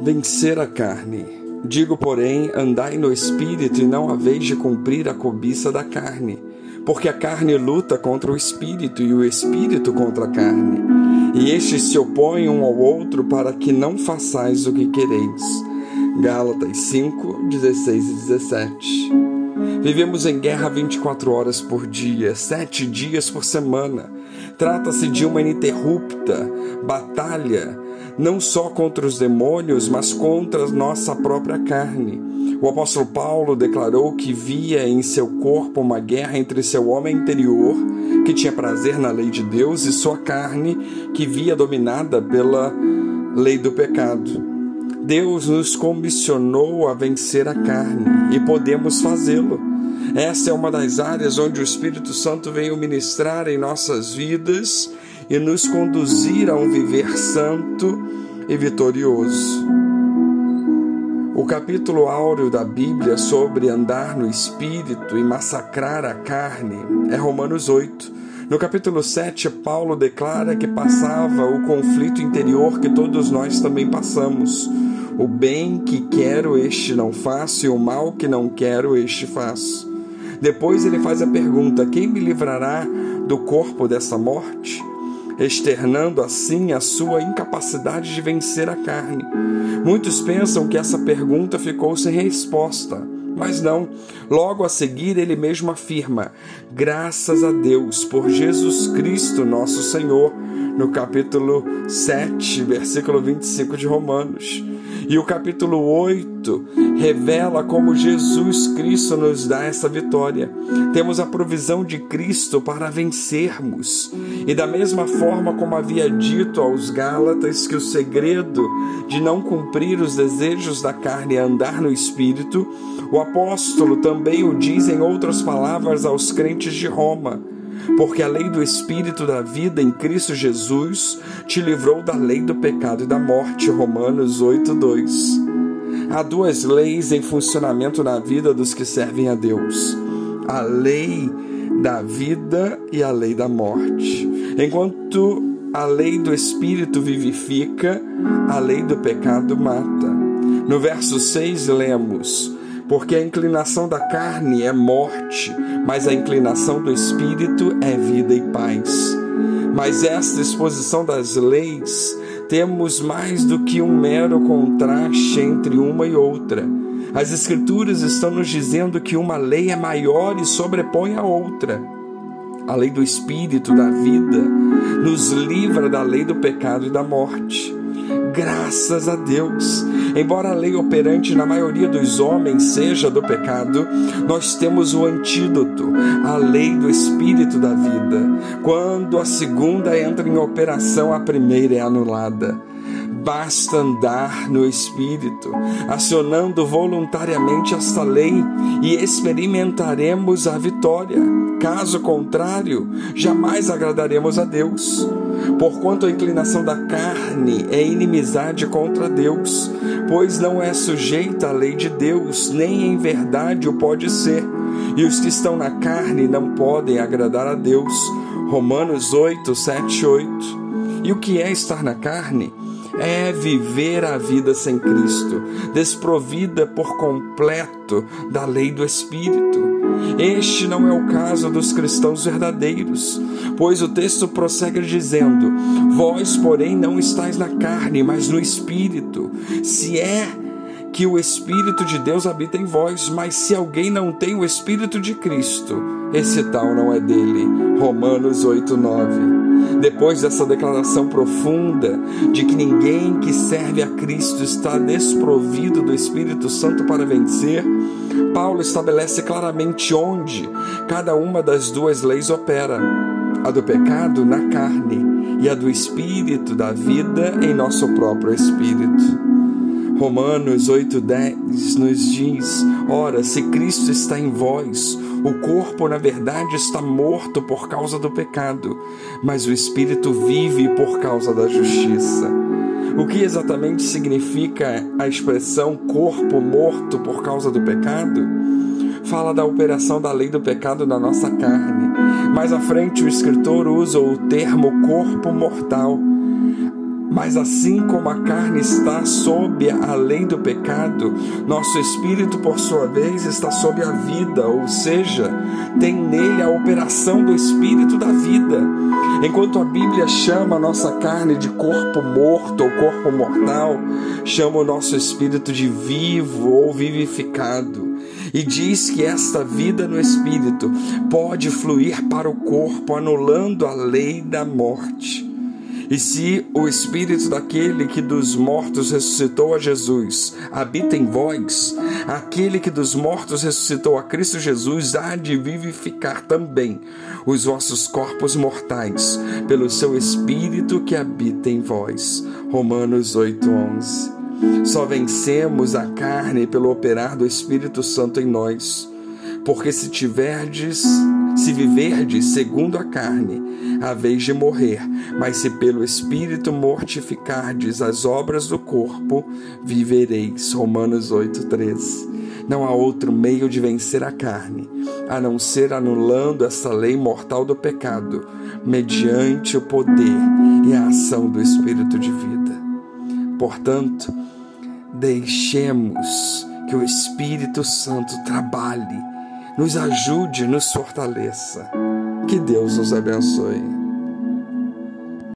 Vencer a carne. Digo, porém, andai no espírito e não haveis de cumprir a cobiça da carne. Porque a carne luta contra o espírito e o espírito contra a carne. E estes se opõem um ao outro para que não façais o que quereis. Gálatas 5, 16 e 17. Vivemos em guerra 24 horas por dia, sete dias por semana. Trata-se de uma ininterrupta batalha não só contra os demônios, mas contra nossa própria carne. O apóstolo Paulo declarou que via em seu corpo uma guerra entre seu homem interior, que tinha prazer na lei de Deus, e sua carne, que via dominada pela lei do pecado. Deus nos comissionou a vencer a carne e podemos fazê-lo. Essa é uma das áreas onde o Espírito Santo veio ministrar em nossas vidas e nos conduzir a um viver santo e vitorioso. O capítulo áureo da Bíblia sobre andar no espírito e massacrar a carne é Romanos 8. No capítulo 7, Paulo declara que passava o conflito interior que todos nós também passamos. O bem que quero, este não faço, e o mal que não quero, este faço. Depois ele faz a pergunta: quem me livrará do corpo dessa morte? Externando assim a sua incapacidade de vencer a carne. Muitos pensam que essa pergunta ficou sem resposta. Mas não, logo a seguir ele mesmo afirma: graças a Deus por Jesus Cristo, nosso Senhor, no capítulo 7, versículo 25 de Romanos. E o capítulo 8 revela como Jesus Cristo nos dá essa vitória. Temos a provisão de Cristo para vencermos. E da mesma forma como havia dito aos Gálatas que o segredo de não cumprir os desejos da carne é andar no espírito, o apóstolo também o diz em outras palavras aos crentes de Roma porque a lei do Espírito da vida em Cristo Jesus te livrou da lei do pecado e da morte. Romanos 8:2. Há duas leis em funcionamento na vida dos que servem a Deus: a lei da vida e a lei da morte. Enquanto a lei do Espírito vivifica, a lei do pecado mata. No verso 6 lemos: Porque a inclinação da carne é morte, mas a inclinação do espírito é vida e paz. Mas esta exposição das leis temos mais do que um mero contraste entre uma e outra. As Escrituras estão nos dizendo que uma lei é maior e sobrepõe a outra. A lei do Espírito, da vida, nos livra da lei do pecado e da morte. Graças a Deus. Embora a lei operante na maioria dos homens seja do pecado, nós temos o antídoto, a lei do espírito da vida. Quando a segunda entra em operação, a primeira é anulada. Basta andar no Espírito, acionando voluntariamente esta lei e experimentaremos a vitória. Caso contrário, jamais agradaremos a Deus. Porquanto a inclinação da carne é inimizade contra Deus, pois não é sujeita à lei de Deus, nem em verdade o pode ser. E os que estão na carne não podem agradar a Deus. Romanos 8, 7, 8. E o que é estar na carne? é viver a vida sem Cristo, desprovida por completo da lei do Espírito. Este não é o caso dos cristãos verdadeiros, pois o texto prossegue dizendo: Vós, porém, não estáis na carne, mas no Espírito. Se é que o Espírito de Deus habita em vós, mas se alguém não tem o Espírito de Cristo, esse tal não é dele. Romanos 8, 9. Depois dessa declaração profunda de que ninguém que serve a Cristo está desprovido do Espírito Santo para vencer, Paulo estabelece claramente onde cada uma das duas leis opera: a do pecado na carne e a do espírito da vida em nosso próprio espírito. Romanos 8,10 nos diz: Ora, se Cristo está em vós, o corpo, na verdade, está morto por causa do pecado, mas o espírito vive por causa da justiça. O que exatamente significa a expressão corpo morto por causa do pecado? Fala da operação da lei do pecado na nossa carne. Mais à frente, o escritor usa o termo corpo mortal Mas assim como a carne está sob a lei do pecado, nosso espírito, por sua vez, está sob a vida, ou seja, tem nele a operação do espírito da vida. Enquanto a Bíblia chama a nossa carne de corpo morto ou corpo mortal, chama o nosso espírito de vivo ou vivificado. E diz que esta vida no espírito pode fluir para o corpo, anulando a lei da morte. E se o Espírito daquele que dos mortos ressuscitou a Jesus habita em vós, aquele que dos mortos ressuscitou a Cristo Jesus há de vivificar também os vossos corpos mortais, pelo seu Espírito que habita em vós. Romanos 8:11. Só vencemos a carne pelo operar do Espírito Santo em nós, porque se tiverdes se viverdes segundo a carne, haveis de morrer, mas se pelo Espírito mortificardes as obras do corpo, vivereis. Romanos 8,13. Não há outro meio de vencer a carne, a não ser anulando essa lei mortal do pecado, mediante o poder e a ação do Espírito de vida. Portanto, deixemos que o Espírito Santo trabalhe nos ajude, nos fortaleça. Que Deus nos abençoe.